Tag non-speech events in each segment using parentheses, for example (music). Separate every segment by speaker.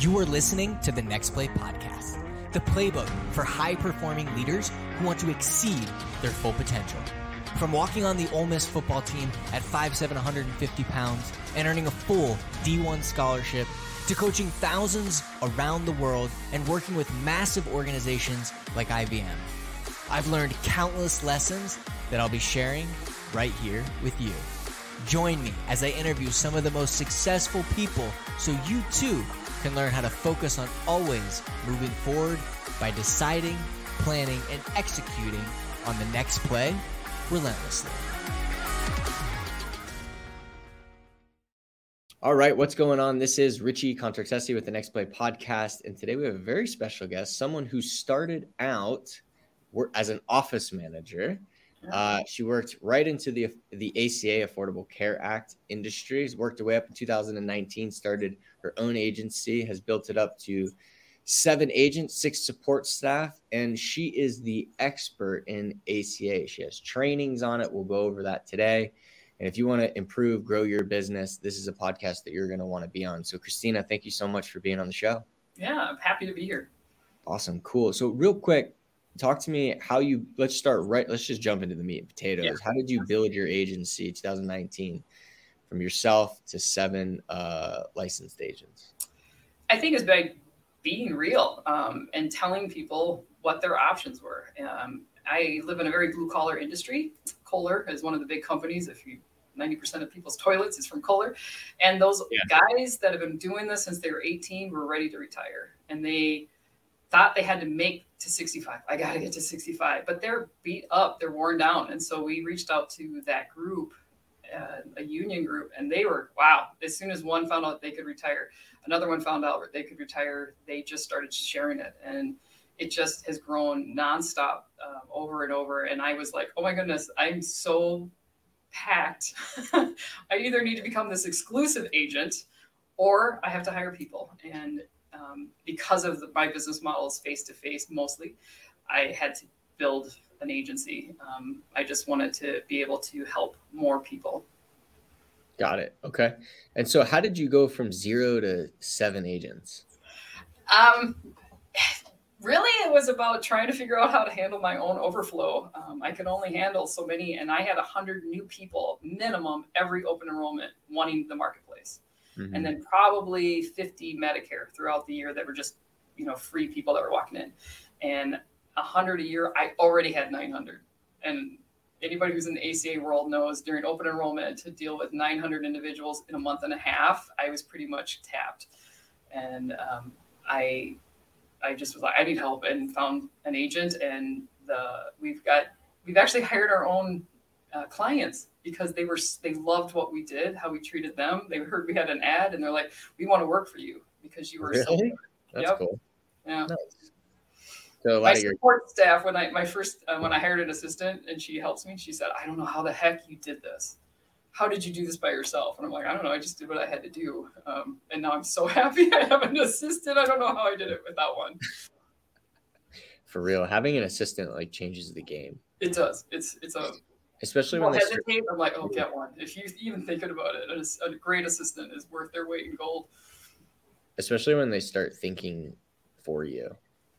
Speaker 1: You are listening to the Next Play podcast, the playbook for high performing leaders who want to exceed their full potential. From walking on the Ole Miss football team at 5'7", 150 pounds and earning a full D1 scholarship to coaching thousands around the world and working with massive organizations like IBM. I've learned countless lessons that I'll be sharing right here with you. Join me as I interview some of the most successful people so you too can learn how to focus on always moving forward by deciding, planning, and executing on the next play relentlessly.
Speaker 2: All right, what's going on? This is Richie Contartesi with the Next Play podcast, and today we have a very special guest, someone who started out as an office manager. Uh, she worked right into the the ACA Affordable Care Act industries. Worked her way up in 2019. Started her own agency. Has built it up to seven agents, six support staff, and she is the expert in ACA. She has trainings on it. We'll go over that today. And if you want to improve, grow your business, this is a podcast that you're going to want to be on. So, Kristina, thank you so much for being on the show.
Speaker 3: Yeah, I'm happy to be here.
Speaker 2: Awesome. Cool. So, real quick, talk to me how you let's start right. Let's just jump into the meat and potatoes. Yeah. How did you build your agency 2019 from yourself to seven uh, licensed agents?
Speaker 3: I think it's by being real um, and telling people what their options were. Um, I live in a very blue collar industry. Kohler is one of the big companies. If you 90% of people's toilets is from Kohler. And those yeah. guys that have been doing this since they were 18 were ready to retire. And they thought they had to make to 65. I got to get to 65. But they're beat up, they're worn down. And so we reached out to that group, uh, a union group, and they were, wow, as soon as one found out they could retire, another one found out they could retire, they just started sharing it. And it just has grown nonstop um, over and over. And I was like, oh my goodness, I'm so packed. (laughs) I either need to become this exclusive agent or I have to hire people. And um, because of the, my business model is face to face mostly, I had to build an agency. Um, I just wanted to be able to help more people.
Speaker 2: Got it. Okay. And so, how did you go from zero to seven agents?
Speaker 3: Um, really it was about trying to figure out how to handle my own overflow um, i could only handle so many and i had 100 new people minimum every open enrollment wanting the marketplace mm-hmm. and then probably 50 medicare throughout the year that were just you know free people that were walking in and 100 a year i already had 900 and anybody who's in the aca world knows during open enrollment to deal with 900 individuals in a month and a half i was pretty much tapped and um, i I just was like, I need help and found an agent. And the we've got we've actually hired our own uh, clients because they were they loved what we did, how we treated them. They heard we had an ad and they're like, we want to work for you because you were really? so good.
Speaker 2: That's yep. cool.
Speaker 3: Yeah. Nice. So my support staff when I my first uh, when I hired an assistant and she helps me, she said, I don't know how the heck you did this how did you do this by yourself? And I'm like, I don't know. I just did what I had to do. Um, and now I'm so (laughs) happy I have an assistant. I don't know how I did it without one.
Speaker 2: For real, having an assistant like changes the game.
Speaker 3: It does. It's it's a
Speaker 2: especially when they
Speaker 3: hesitate. Start- I'm like, oh, get one. If you even thinking about it, a, a great assistant is worth their weight in gold.
Speaker 2: Especially when they start thinking for you,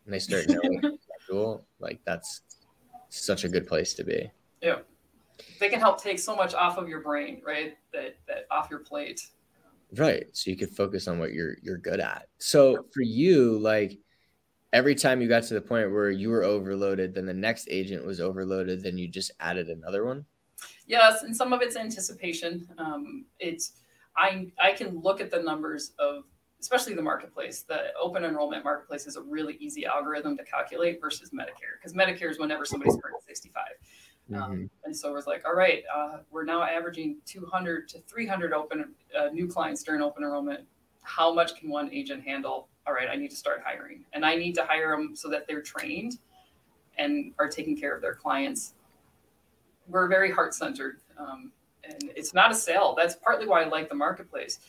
Speaker 2: and they start knowing (laughs) schedule. Like that's such a good place to be.
Speaker 3: Yeah they can help take so much off of your brain, right? That that off your plate.
Speaker 2: Right. So you could focus on what you're you're good at. So for you, like every time you got to the point where you were overloaded, then the next agent was overloaded, then you just added another one.
Speaker 3: Yes, and some of it's anticipation. Um, it's I I can look at the numbers of especially the marketplace. The open enrollment marketplace is a really easy algorithm to calculate versus Medicare because Medicare is whenever somebody's turning 65. Um, mm-hmm. and so it was like, all right, uh, we're now averaging 200 to 300 open uh, new clients during open enrollment. How much can one agent handle? All right, I need to start hiring, and I need to hire them so that they're trained and are taking care of their clients. We're very heart centered, um, and it's not a sale. That's partly why I like the marketplace.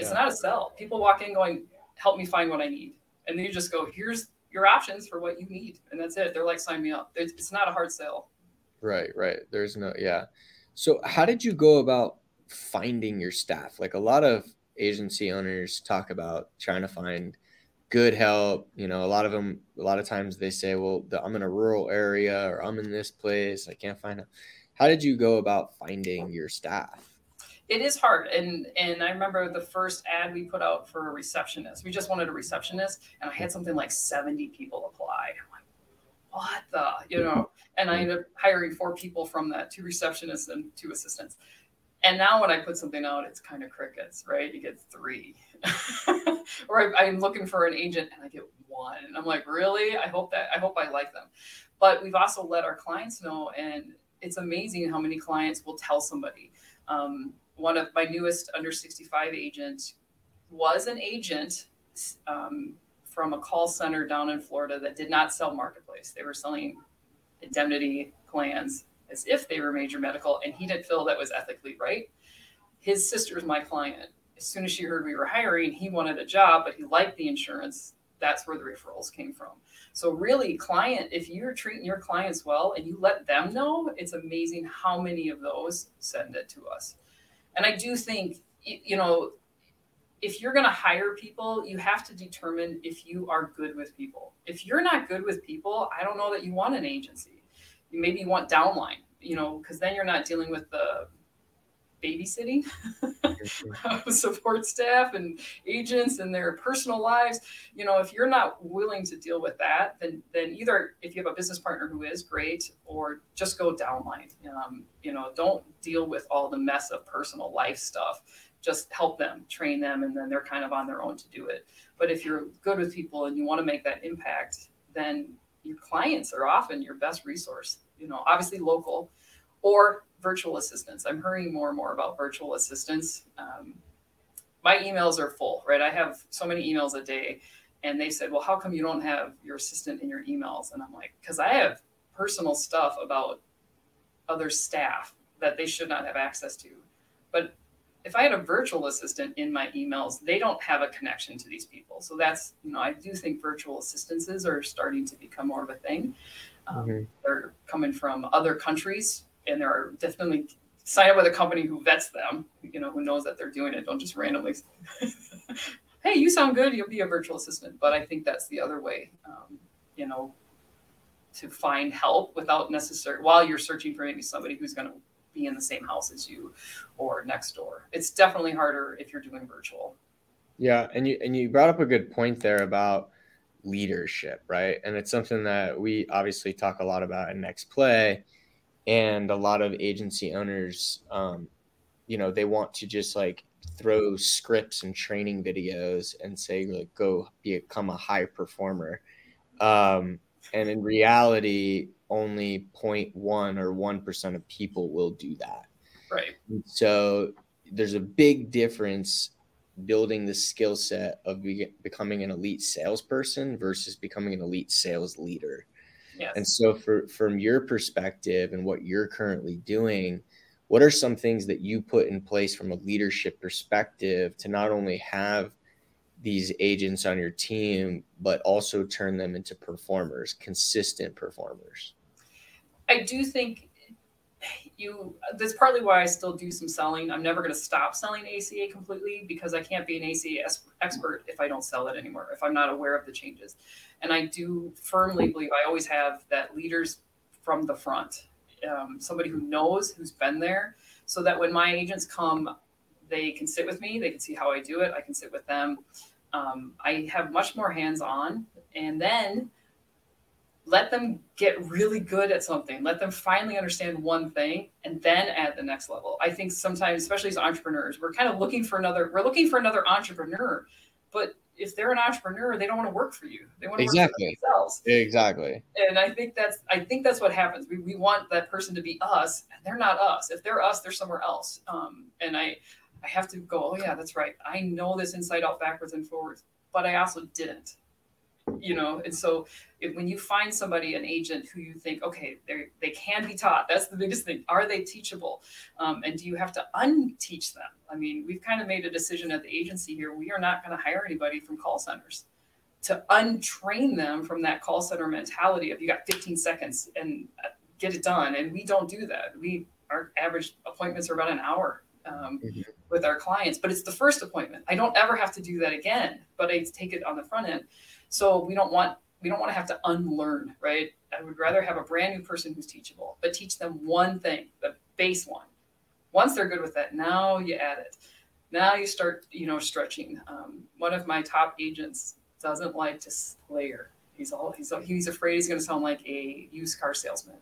Speaker 3: It's yeah. not a sell. People walk in going, "Help me find what I need," and then you just go, "Here's your options for what you need," and that's it. They're like, "Sign me up." It's, it's not a hard sale.
Speaker 2: Right, right. There's no, yeah. So, how did you go about finding your staff? Like a lot of agency owners talk about trying to find good help. You know, a lot of them, a lot of times they say, well, I'm in a rural area or I'm in this place. I can't find it. How did you go about finding your staff?
Speaker 3: It is hard. And and I remember the first ad we put out for a receptionist. We just wanted a receptionist and I had something like 70 people apply. I'm like, what the, you know, and I mm-hmm. ended up hiring four people from that, two receptionists and two assistants. And now when I put something out, it's kind of crickets, right? You get three. (laughs) or I, am looking for an agent and I get one. And I'm like, really? I hope that I hope I like them. But we've also let our clients know, and it's amazing how many clients will tell somebody. Um, one of my newest under 65 agents was an agent um, from a call center down in Florida that did not sell marketplace. They were selling indemnity plans as if they were major medical, and he didn't feel that was ethically right. His sister is my client. As soon as she heard we were hiring, he wanted a job, but he liked the insurance. That's where the referrals came from. So, really, client, if you're treating your clients well and you let them know, it's amazing how many of those send it to us. And I do think, you know, if you're going to hire people, you have to determine if you are good with people. If you're not good with people, I don't know that you want an agency. Maybe you want downline, you know, because then you're not dealing with the babysitting (laughs) support staff and agents and their personal lives. You know if you're not willing to deal with that then then either if you have a business partner who is great or just go downline. Um, you know don't deal with all the mess of personal life stuff. Just help them train them and then they're kind of on their own to do it. But if you're good with people and you want to make that impact then your clients are often your best resource you know obviously local or virtual assistants. I'm hearing more and more about virtual assistants. Um, my emails are full, right? I have so many emails a day. And they said, well, how come you don't have your assistant in your emails? And I'm like, because I have personal stuff about other staff that they should not have access to. But if I had a virtual assistant in my emails, they don't have a connection to these people. So that's, you know, I do think virtual assistances are starting to become more of a thing. Um, mm-hmm. They're coming from other countries and there are definitely sign up with a company who vets them, you know, who knows that they're doing it. Don't just randomly, (laughs) hey, you sound good, you'll be a virtual assistant. But I think that's the other way, um, you know, to find help without necessary while you're searching for maybe somebody who's going to be in the same house as you or next door. It's definitely harder if you're doing virtual.
Speaker 2: Yeah, and you and you brought up a good point there about leadership, right? And it's something that we obviously talk a lot about in Next Play and a lot of agency owners um, you know they want to just like throw scripts and training videos and say like go become a high performer um, and in reality only 0.1 or 1% of people will do that
Speaker 3: right
Speaker 2: so there's a big difference building the skill set of be- becoming an elite salesperson versus becoming an elite sales leader
Speaker 3: Yes.
Speaker 2: And so, for from your perspective and what you're currently doing, what are some things that you put in place from a leadership perspective to not only have these agents on your team, but also turn them into performers, consistent performers?
Speaker 3: I do think you that's partly why I still do some selling. I'm never going to stop selling ACA completely because I can't be an ACA expert if I don't sell it anymore, if I'm not aware of the changes. And I do firmly believe I always have that leaders from the front, um, somebody who knows, who's been there, so that when my agents come, they can sit with me, they can see how I do it, I can sit with them. Um, I have much more hands on. And then let them get really good at something. Let them finally understand one thing and then add the next level. I think sometimes especially as entrepreneurs we're kind of looking for another we're looking for another entrepreneur but if they're an entrepreneur they don't want to work for you. They want to
Speaker 2: exactly.
Speaker 3: work for themselves.
Speaker 2: Exactly.
Speaker 3: And i think that's i think that's what happens. We, we want that person to be us and they're not us. If they're us they're somewhere else. Um, and i i have to go oh yeah that's right. I know this inside out backwards and forwards but i also didn't you know and so if, when you find somebody an agent who you think okay they they can be taught that's the biggest thing are they teachable um, and do you have to unteach them i mean we've kind of made a decision at the agency here we are not going to hire anybody from call centers to untrain them from that call center mentality of you got 15 seconds and uh, get it done and we don't do that we our average appointments are about an hour um, mm-hmm. with our clients, but it's the first appointment. I don't ever have to do that again, but I take it on the front end. So we don't want we don't want to have to unlearn, right? I would rather have a brand new person who's teachable, but teach them one thing, the base one. Once they're good with that, now you add it. Now you start, you know, stretching. Um, one of my top agents doesn't like to layer. He's all he's he's afraid he's going to sound like a used car salesman.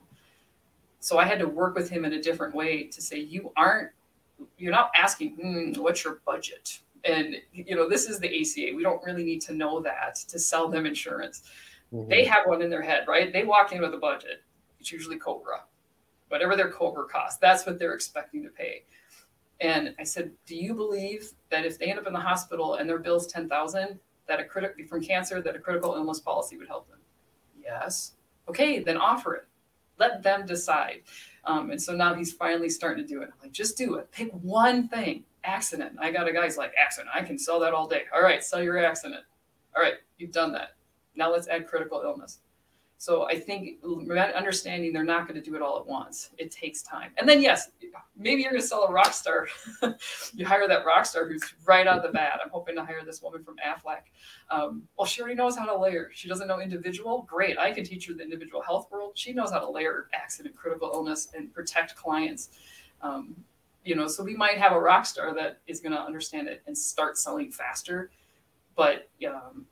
Speaker 3: So I had to work with him in a different way to say you aren't you're not asking mm, what's your budget and you know this is the ACA. We don't really need to know that to sell them insurance. Mm-hmm. They have one in their head, right? They walk in with a budget. It's usually Cobra, whatever their Cobra costs. That's what they're expecting to pay. And I said, "Do you believe that if they end up in the hospital and their bill's ten thousand, that a critical from cancer, that a critical illness policy would help them?" Yes. Okay, then offer it. Let them decide. Um, and so now he's finally starting to do it. I'm like, just do it. Pick one thing. Accident. I got a guy's like, accident. I can sell that all day. All right, sell your accident. All right, you've done that. Now let's add critical illness. So I think understanding they're not going to do it all at once. It takes time. And then yes, maybe you're going to sell a rock star. (laughs) you hire that rock star who's right out of the bat. I'm hoping to hire this woman from Aflac. Um, well, she already knows how to layer. She doesn't know individual. Great, I can teach her the individual health world. She knows how to layer accident, critical illness, and protect clients. Um, you know, so we might have a rock star that is going to understand it and start selling faster. But um,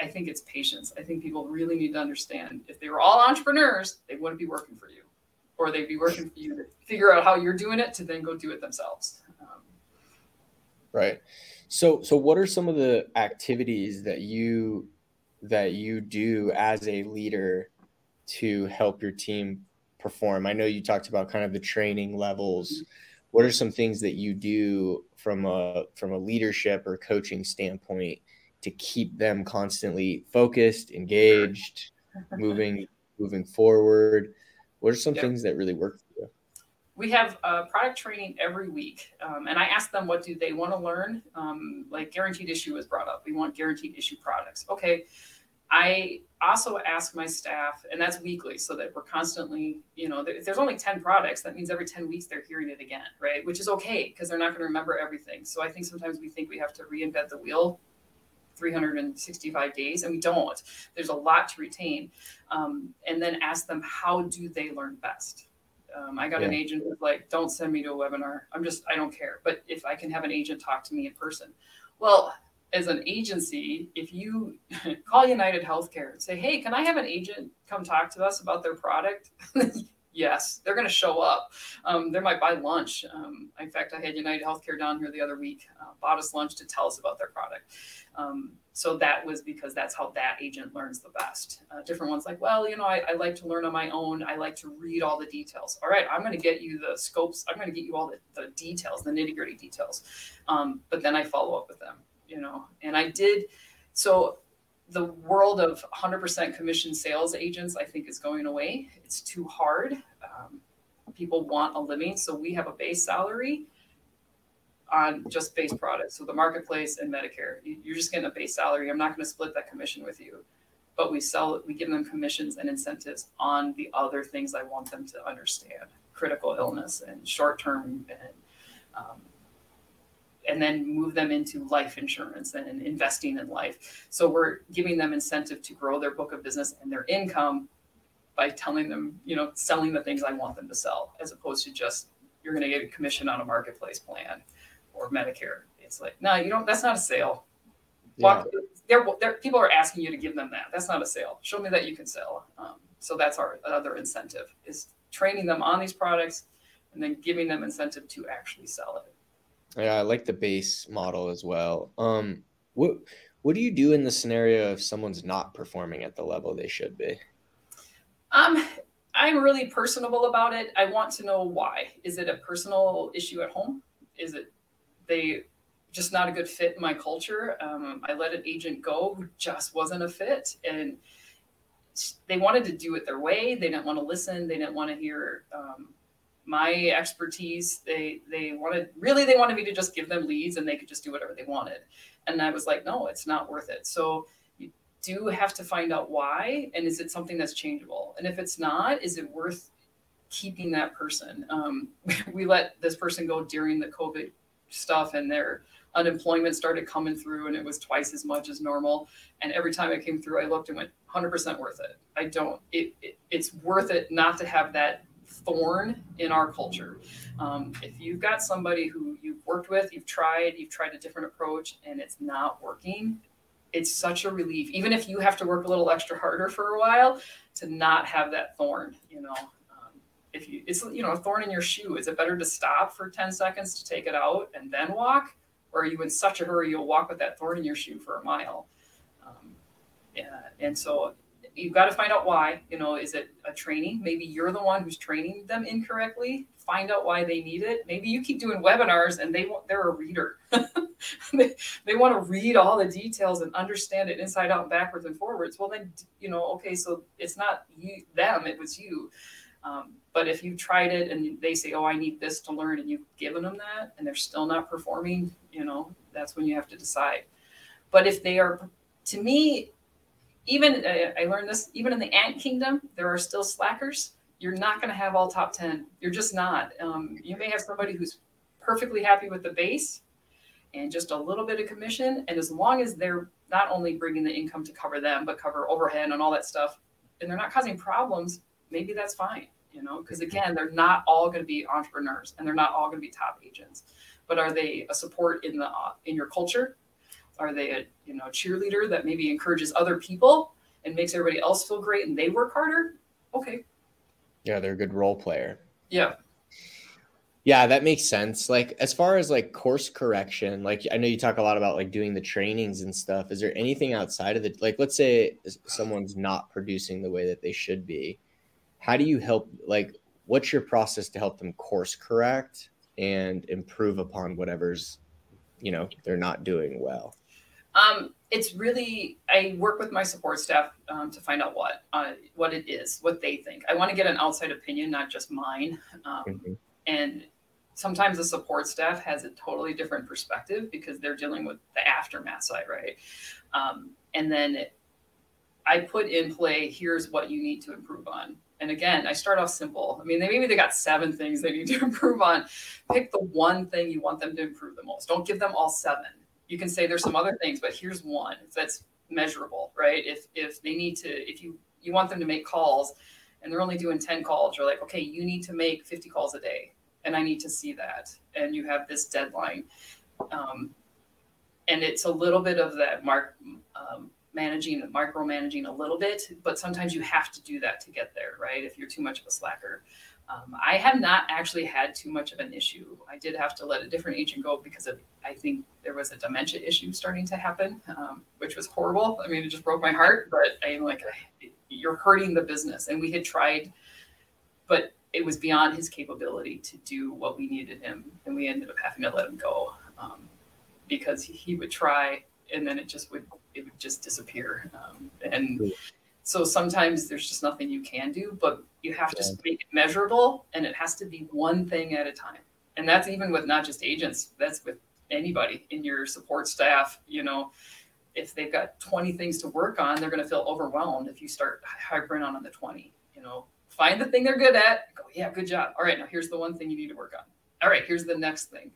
Speaker 3: I think it's patience. I think people really need to understand if they were all entrepreneurs, they wouldn't be working for you, or they'd be working for you to figure out how you're doing it to then go do it themselves. Um,
Speaker 2: right. So, so what are some of the activities that you that you do as a leader to help your team perform? I know you talked about kind of the training levels. Mm-hmm. What are some things that you do from a from a leadership or coaching standpoint to keep them constantly focused, engaged, (laughs) moving moving forward? What are some yep. things that really work for you?
Speaker 3: We have uh, product training every week, um, and I ask them what do they want to learn. Um, like guaranteed issue was brought up. We want guaranteed issue products. Okay. I also ask my staff, and that's weekly, so that we're constantly, you know, if there's only 10 products, that means every 10 weeks they're hearing it again, right? Which is okay because they're not going to remember everything. So I think sometimes we think we have to reinvent the wheel 365 days, and we don't. There's a lot to retain. Um, and then ask them, how do they learn best? Um, I got yeah. an agent who's like, don't send me to a webinar. I'm just, I don't care. But if I can have an agent talk to me in person, well, as an agency, if you (laughs) call United Healthcare and say, hey, can I have an agent come talk to us about their product? (laughs) yes, they're going to show up. Um, they might buy lunch. Um, in fact, I had United Healthcare down here the other week, uh, bought us lunch to tell us about their product. Um, so that was because that's how that agent learns the best. Uh, different ones like, well, you know, I, I, like to learn on my own. I like to read all the details. All right, I'm going to get you the scopes. I'm going to get you all the, the details, the nitty gritty details. Um, but then I follow up with them, you know, and I did. So the world of 100% commission sales agents, I think, is going away. It's too hard. Um, people want a living. So we have a base salary on just base products. So the marketplace and Medicare, you're just getting a base salary. I'm not going to split that commission with you, but we sell we give them commissions and incentives on the other things I want them to understand: critical illness and short term and um, and then move them into life insurance and investing in life. So we're giving them incentive to grow their book of business and their income by telling them, you know, selling the things I want them to sell, as opposed to just you're going to get a commission on a marketplace plan or Medicare. It's like, no, you don't. That's not a sale. Yeah. they're, they're, people are asking you to give them that. That's not a sale. Show me that you can sell. Um, so that's our other incentive is training them on these products and then giving them incentive to actually sell it.
Speaker 2: Yeah, I like the base model as well. Um, what what do you do in the scenario if someone's not performing at the level they should be?
Speaker 3: Um, I'm really personable about it. I want to know why. Is it a personal issue at home? Is it they just not a good fit in my culture? Um, I let an agent go who just wasn't a fit, and they wanted to do it their way. They didn't want to listen. They didn't want to hear um, my expertise. They they wanted really they wanted me to just give them leads and they could just do whatever they wanted. And I was like, no, it's not worth it. So you do have to find out why and is it something that's changeable? And if it's not, is it worth keeping that person. Um, (laughs) we let this person go during the COVID stuff, and their unemployment started coming through, and it was twice as much as normal. And every time it came through, I looked and went, 100% worth it. I don't. It, it it's worth it not to have that thorn in our culture. Um, if you've got somebody who you've worked with, you've tried, you've tried a different approach, and it's not working, it's such a relief. Even if you have to work a little extra harder for a while, to not have that thorn, you know. Um, if you, it's you know a thorn in your shoe. Is it better to stop for ten seconds to take it out and then walk, or are you in such a hurry you'll walk with that thorn in your shoe for a mile? Um, yeah, and so you've got to find out why. You know, is it a training? Maybe you're the one who's training them incorrectly. Find out why they need it. Maybe you keep doing webinars and they want they're a reader. (laughs) they, they want to read all the details and understand it inside out and backwards and forwards. Well, then you know, okay, so it's not you them, it was you. Um, but if you tried it and they say, "Oh, I need this to learn," and you've given them that, and they're still not performing, you know, that's when you have to decide. But if they are, to me, even uh, I learned this even in the ant kingdom, there are still slackers. You're not going to have all top 10. You're just not. Um, you may have somebody who's perfectly happy with the base and just a little bit of commission. And as long as they're not only bringing the income to cover them, but cover overhead and all that stuff, and they're not causing problems, maybe that's fine. You know, because again, they're not all going to be entrepreneurs and they're not all going to be top agents. But are they a support in the uh, in your culture? Are they a you know cheerleader that maybe encourages other people and makes everybody else feel great and they work harder? Okay.
Speaker 2: Yeah, they're a good role player.
Speaker 3: Yeah.
Speaker 2: Yeah, that makes sense. Like as far as like course correction, like I know you talk a lot about like doing the trainings and stuff. Is there anything outside of the like let's say someone's not producing the way that they should be. How do you help like what's your process to help them course correct and improve upon whatever's you know they're not doing well?
Speaker 3: Um, it's really I work with my support staff um, to find out what uh, what it is, what they think. I want to get an outside opinion, not just mine. Um, mm-hmm. And sometimes the support staff has a totally different perspective because they're dealing with the aftermath side, right? Um, and then I put in play. Here's what you need to improve on. And again, I start off simple. I mean, they, maybe they got seven things they need to (laughs) improve on. Pick the one thing you want them to improve the most. Don't give them all seven you can say there's some other things, but here's one that's measurable, right? If if they need to, if you you want them to make calls and they're only doing 10 calls, you're like, okay, you need to make 50 calls a day. And I need to see that. And you have this deadline. Um, and it's a little bit of that mark um, managing, micromanaging a little bit, but sometimes you have to do that to get there, right? If you're too much of a slacker. Um, I have not actually had too much of an issue. I did have to let a different agent go because of, I think there was a dementia issue starting to happen, um, which was horrible. I mean, it just broke my heart, but I'm like, you're hurting the business. And we had tried, but it was beyond his capability to do what we needed him. And we ended up having to let him go um, because he, he, would try and then it just would, it would just disappear. Um, and so sometimes there's just nothing you can do, but you have to make it measurable and it has to be one thing at a time. And that's even with not just agents, that's with anybody in your support staff. You know, if they've got 20 things to work on, they're going to feel overwhelmed if you start hypering on on the 20. You know, find the thing they're good at, go, yeah, good job. All right, now here's the one thing you need to work on. All right, here's the next thing.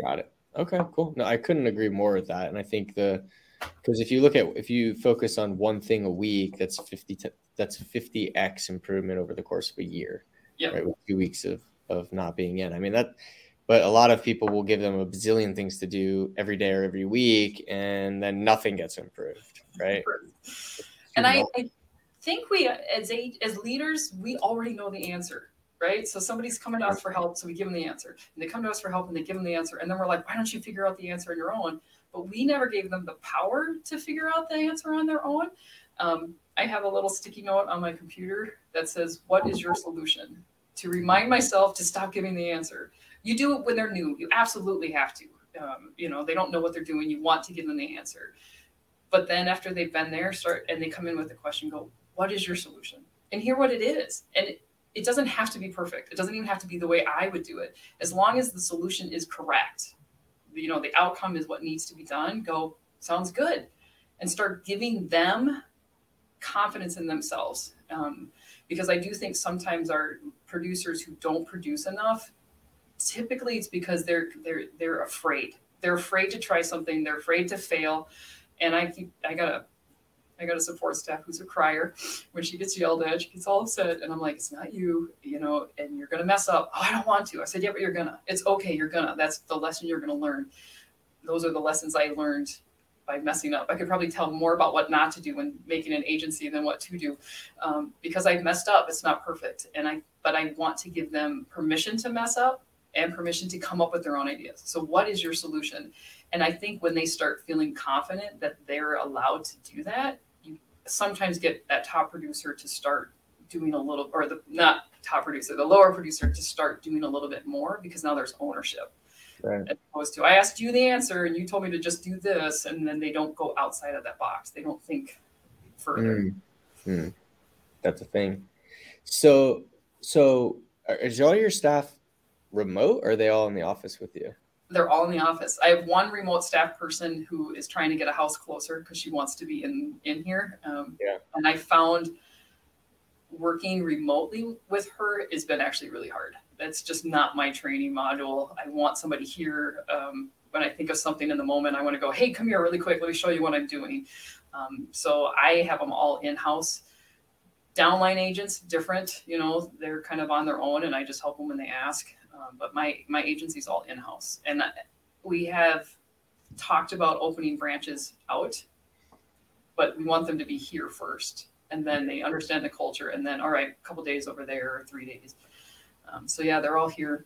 Speaker 2: Got it. Okay, cool. No, I couldn't agree more with that. And I think the, because if you look at if you focus on one thing a week, that's fifty that's fifty x improvement over the course of a year.
Speaker 3: Yeah.
Speaker 2: Right, with two weeks of of not being in. I mean that, but a lot of people will give them a bazillion things to do every day or every week, and then nothing gets improved. Right.
Speaker 3: And I, I think we as a, as leaders we already know the answer right? So somebody's coming to us for help, so we give them the answer. And they come to us for help and they give them the answer. And then we're like, why don't you figure out the answer on your own? but we never gave them the power to figure out the answer on their own. Um, I have a little sticky note on my computer that says, What is your solution? To remind myself to stop giving the answer. You do it when they're new. You absolutely have to. Um, you know, they don't know what they're doing. You want to give them the answer. But then after they've been there, start and they come in with a question, go, What is your solution? And hear what it is. And it, it doesn't have to be perfect. It doesn't even have to be the way I would do it. As long as the solution is correct, you know the outcome is what needs to be done go sounds good and start giving them confidence in themselves um, because I do think sometimes our producers who don't produce enough, typically it's because they're they're they're afraid. They're afraid to try something. They're afraid to fail. And I keep I got a I got a support staff who's a crier. When she gets yelled at, she gets all upset, and I'm like, "It's not you, you know, and you're gonna mess up." Oh, I don't want to. I said, "Yeah, but you're gonna. It's okay. You're gonna. That's the lesson you're gonna learn." Those are the lessons I learned by messing up. I could probably tell more about what not to do when making an agency than what to do, um, because I messed up. It's not perfect, and I but I want to give them permission to mess up and permission to come up with their own ideas. So, what is your solution? And I think when they start feeling confident that they're allowed to do that, you sometimes get that top producer to start doing a little, or the not top producer, the lower producer to start doing a little bit more because now there's ownership. Right. As opposed to, I asked you the answer and you told me to just do this, and then they don't go outside of that box. They don't think further. Mm. Mm.
Speaker 2: That's a thing. So, so is all your staff remote or are they all in the office with you?
Speaker 3: They're all in the office. I have one remote staff person who is trying to get a house closer because she wants to be in in here. Um, yeah. And I found working remotely with her has been actually really hard. That's just not my training module. I want somebody here. Um, when I think of something in the moment, I want to go, hey, come here really quick. Let me show you what I'm doing. Um, so I have them all in house. Downline agents, different, you know, they're kind of on their own, and I just help them when they ask. Um, but my my agency's all in house, and we have talked about opening branches out, but we want them to be here first, and then they understand the culture, and then all right, a couple days over there, three days. Um, so yeah, they're all here.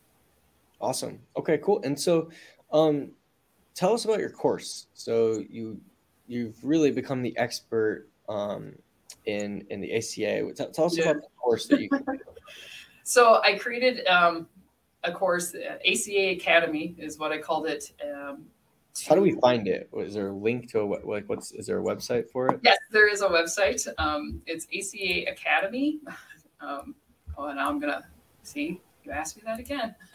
Speaker 2: Awesome. Okay, cool. And so, um, tell us about your course. So you you've really become the expert um, in in the ACA. Tell, tell us yeah. about the course that you. (laughs)
Speaker 3: so I created um, a course, ACA Academy is what I called it. Um,
Speaker 2: How do we find it? Is there a link to a like? What's is there a website for it?
Speaker 3: Yes, there is a website. Um, it's ACA Academy. (laughs) Um, oh, now I'm gonna see. You asked me that again. (laughs)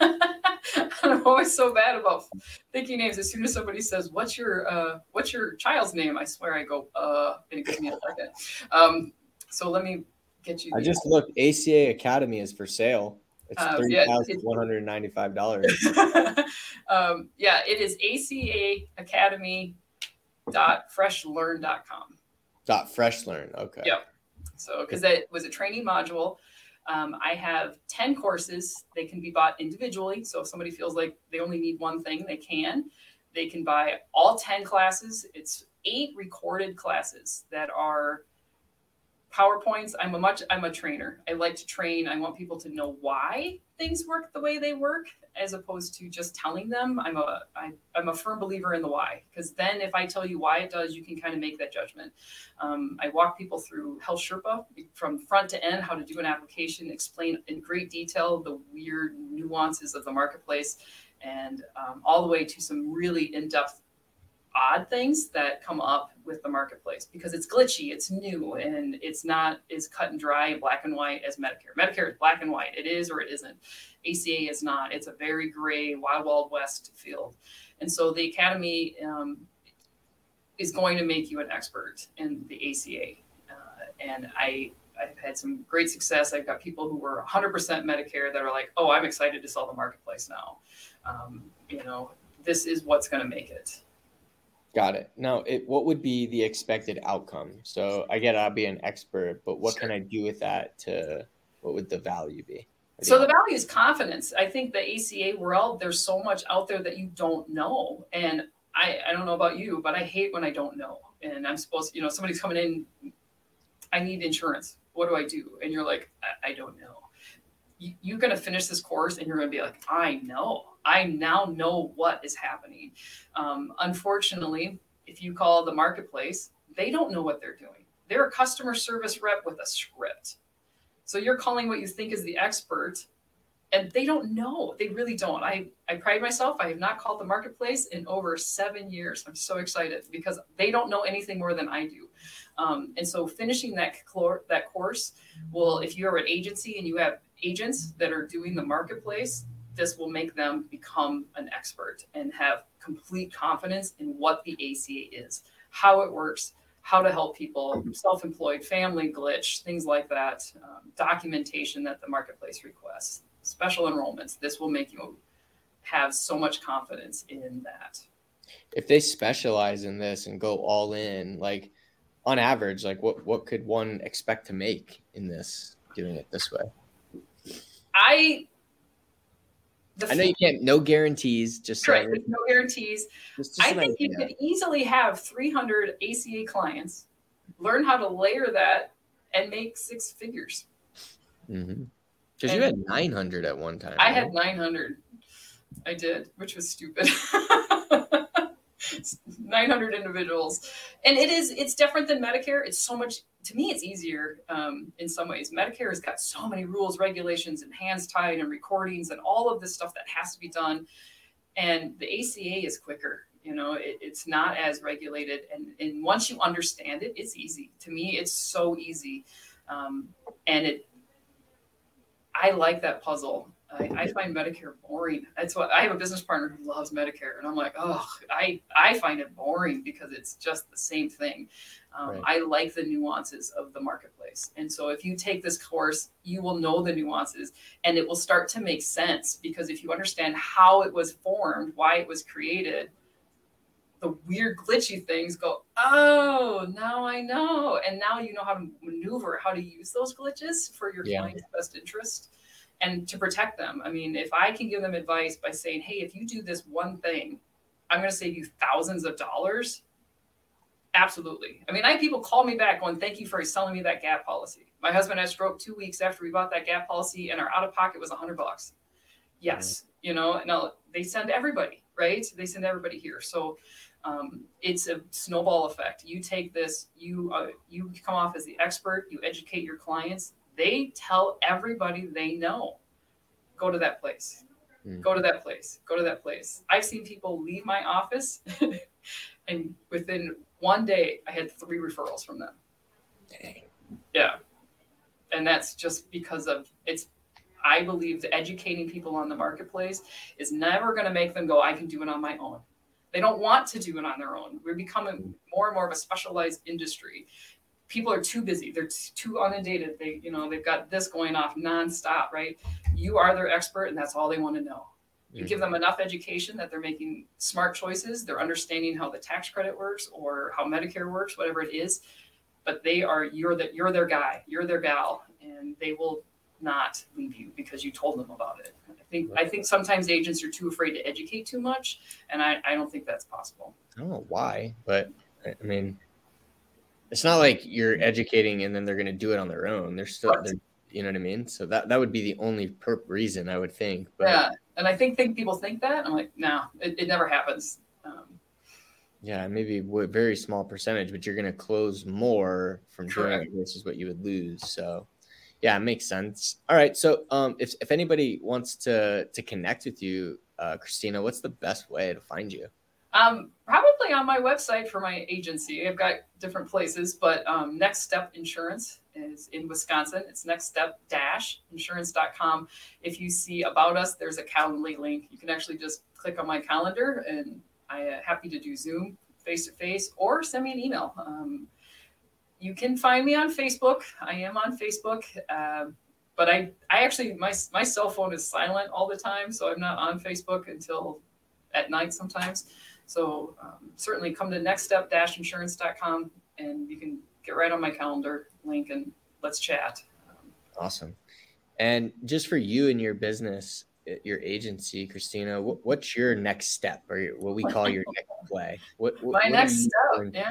Speaker 3: I'm always so bad about thinking names. As soon as somebody says, "What's your uh, What's your child's name?" I swear I go, "Uh," and it gives me a second. Um, so let me get you.
Speaker 2: I just looked. ACA Academy is for sale. It's uh, three thousand one hundred ninety-five dollars. (laughs)
Speaker 3: um, yeah, it is ACA Academy dot freshlearn.com.
Speaker 2: Dot freshlearn. Okay.
Speaker 3: Yep. So because that was a training module. Um, I have 10 courses. They can be bought individually. So if somebody feels like they only need one thing, they can. They can buy all 10 classes. It's eight recorded classes that are PowerPoints, I'm a much I'm a trainer. I like to train. I want people to know why things work the way they work as opposed to just telling them. I'm a I, I'm a firm believer in the why because then if I tell you why it does, you can kind of make that judgment. Um, I walk people through Health Sherpa from front to end, how to do an application, explain in great detail the weird nuances of the marketplace, and um, all the way to some really in-depth odd things that come up with the marketplace because it's glitchy, it's new, and it's not as cut and dry, and black and white as Medicare. Medicare is black and white. It is or it isn't. ACA is not. It's a very gray, wild, wild west field. And so the academy um, is going to make you an expert in the ACA. Uh, and I I've had some great success. I've got people who were 100% Medicare that are like, oh, I'm excited to sell the marketplace now. Um, you know, this is what's going to make it.
Speaker 2: Got it. Now, it, what would be the expected outcome? So I get I'll be an expert, but what sure. can I do with that to what would the value be?
Speaker 3: So the value is confidence. I think the ACA world, there's so much out there that you don't know. And I, I don't know about you, but I hate when I don't know. And I'm supposed to, you know, somebody's coming in, I need insurance. What do I do? And you're like, I, I don't know. You, you're going to finish this course and you're going to be like, I know I now know what is happening. Um, unfortunately, if you call the marketplace, they don't know what they're doing. They're a customer service rep with a script. So you're calling what you think is the expert, and they don't know. They really don't. I, I pride myself. I have not called the marketplace in over seven years. I'm so excited because they don't know anything more than I do. Um, and so finishing that, that course will, if you are an agency and you have agents that are doing the marketplace, this will make them become an expert and have complete confidence in what the ACA is, how it works, how to help people, self-employed, family glitch, things like that, um, documentation that the marketplace requests, special enrollments. This will make you have so much confidence in that.
Speaker 2: If they specialize in this and go all in, like on average, like what what could one expect to make in this doing it this way?
Speaker 3: I
Speaker 2: I know you can't no guarantees, just
Speaker 3: right, so, no guarantees. Just, just I think you could easily have 300 ACA clients, learn how to layer that, and make six figures.
Speaker 2: Because mm-hmm. you had 900 at one time.
Speaker 3: I right? had 900. I did, which was stupid. (laughs) (laughs) 900 individuals. And it is it's different than medicare. It's so much to me it's easier um, in some ways. Medicare has got so many rules regulations and hands tied and recordings and all of this stuff that has to be done. And the aca is quicker you know? It, it's not as regulated. And, and once you understand it it's easy. To me it's so easy. Um, and it i like that puzzle I, I, find Medicare boring. That's what I have a business partner who loves Medicare, and I'm like, oh, I I find it boring because it's just the same thing. Um, right. I like the nuances of the marketplace, and so if you take this course, you will know the nuances, and it will start to make sense because if you understand how it was formed, why it was created, the weird glitchy things go, oh, now I know, and now you know how to maneuver, how to use those glitches for your yeah. client's best interest and to protect them. I mean, if I can give them advice by saying, hey, if you do this one thing, I'm going to save you thousands of dollars. Absolutely. I mean, I have people call me back going, thank you for selling me that gap policy. My husband had stroke two weeks after we bought that gap policy, and our out of pocket was a hundred bucks. Yes, mm-hmm. you know, now they send everybody, right? They send everybody here. So um, it's a snowball effect. You take this, you uh, you come off as the expert, you educate your clients, they tell everybody they know go to that place. Mm. go to that place. Go to that place. I've seen people leave my office (laughs) and within one day i had three referrals from them. Dang. yeah. And that's just because of it's i believe that educating people on the marketplace is never going to make them go i can do it on my own. They don't want to do it on their own. We're becoming more and more of a specialized industry people are too busy. They're too inundated. They you know they've got this going off nonstop right? You are their expert and that's all they want to know. You mm-hmm. give them enough education that they're making smart choices they're understanding how the tax credit works or how medicare works whatever it is but they are you're the you're their guy you're their gal and they will not leave you because you told them about it. I think i think sometimes agents are too afraid to educate too much and i, I don't think that's possible.
Speaker 2: I don't know why but i mean it's not like you're educating and then they're going to do it on their own. They're still, they're, you know what I mean? So that, that would be the only perp reason I would think.
Speaker 3: But yeah. And I think, think people think that. I'm like, no, it, it never happens. Um,
Speaker 2: yeah, maybe a very small percentage, but you're going to close more from doing it versus what you would lose. So, yeah, it makes sense. All right, so um, if if anybody wants to to connect with you, uh, Kristina, what's the best way to find you?
Speaker 3: Um, probably on my website for my agency. I've got different places, but um, Next Step Insurance is in Wisconsin. It's next step dash insurance.com. If you see about us, there's a Calendly link. You can actually just click on my calendar and I'm uh, happy to do Zoom face to face or send me an email. Um, you can find me on Facebook. I am on Facebook. Uh, but I, I actually my my cell phone is silent all the time, so I'm not on Facebook until at night sometimes. So um, certainly come to nextstep-insurance.com and you can get right on my calendar link and let's chat.
Speaker 2: Awesome. And just for you and your business, your agency, Kristina, what's your next step or what we call your next play? What,
Speaker 3: what my what next step? Yeah,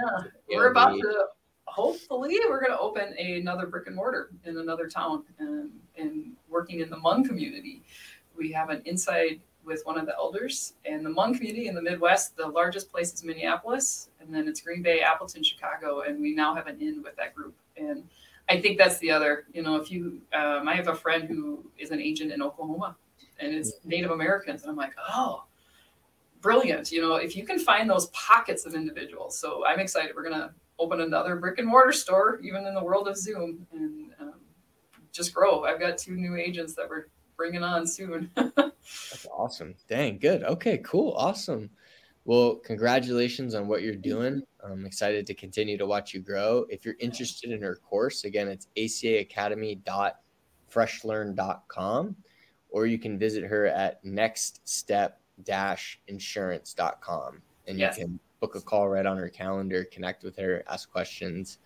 Speaker 3: we're about to. Hopefully, we're going to open another brick and mortar in another town and, and working in the Hmong community. We have an inside with one of the elders. And the Hmong community in the Midwest, the largest place is Minneapolis, and then it's Green Bay, Appleton, Chicago, and we now have an in with that group. And I think that's the other, you know, if you, um, I have a friend who is an agent in Oklahoma and is Native Americans, and I'm like, oh, brilliant. You know, if you can find those pockets of individuals. So I'm excited. We're going to open another brick and mortar store, even in the world of Zoom, and um, just grow. I've got two new agents that we're bringing on soon. (laughs)
Speaker 2: That's awesome. Dang, good. Okay, cool. Awesome. Well, congratulations on what you're doing. I'm excited to continue to watch you grow. If you're interested in her course, again, it's acaacademy.freshlearn.com, or you can visit her at nextstep-insurance.com, and yes. you can book a call right on her calendar, connect with her, ask questions.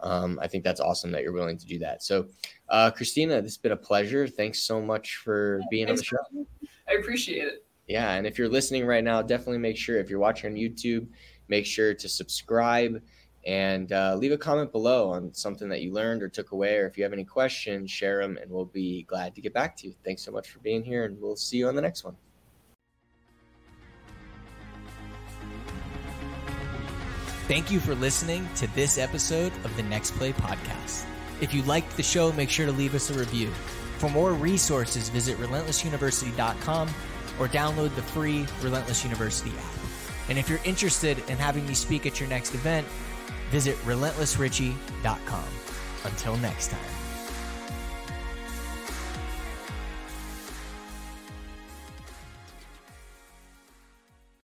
Speaker 2: Um, I think that's awesome that you're willing to do that. So, uh, Kristina, this has been a pleasure. Thanks so much for being on the
Speaker 3: show. I appreciate it.
Speaker 2: Yeah. And if you're listening right now, definitely make sure, if you're watching on YouTube, make sure to subscribe and uh, leave a comment below on something that you learned or took away. Or if you have any questions, share them and we'll be glad to get back to you. Thanks so much for being here, and we'll see you on the next one.
Speaker 1: Thank you for listening to this episode of the Next Play podcast. If you liked the show, make sure to leave us a review. For more resources, visit relentlessuniversity.com or download the free Relentless University app. And if you're interested in having me speak at your next event, visit relentlessrichie.com. Until next time.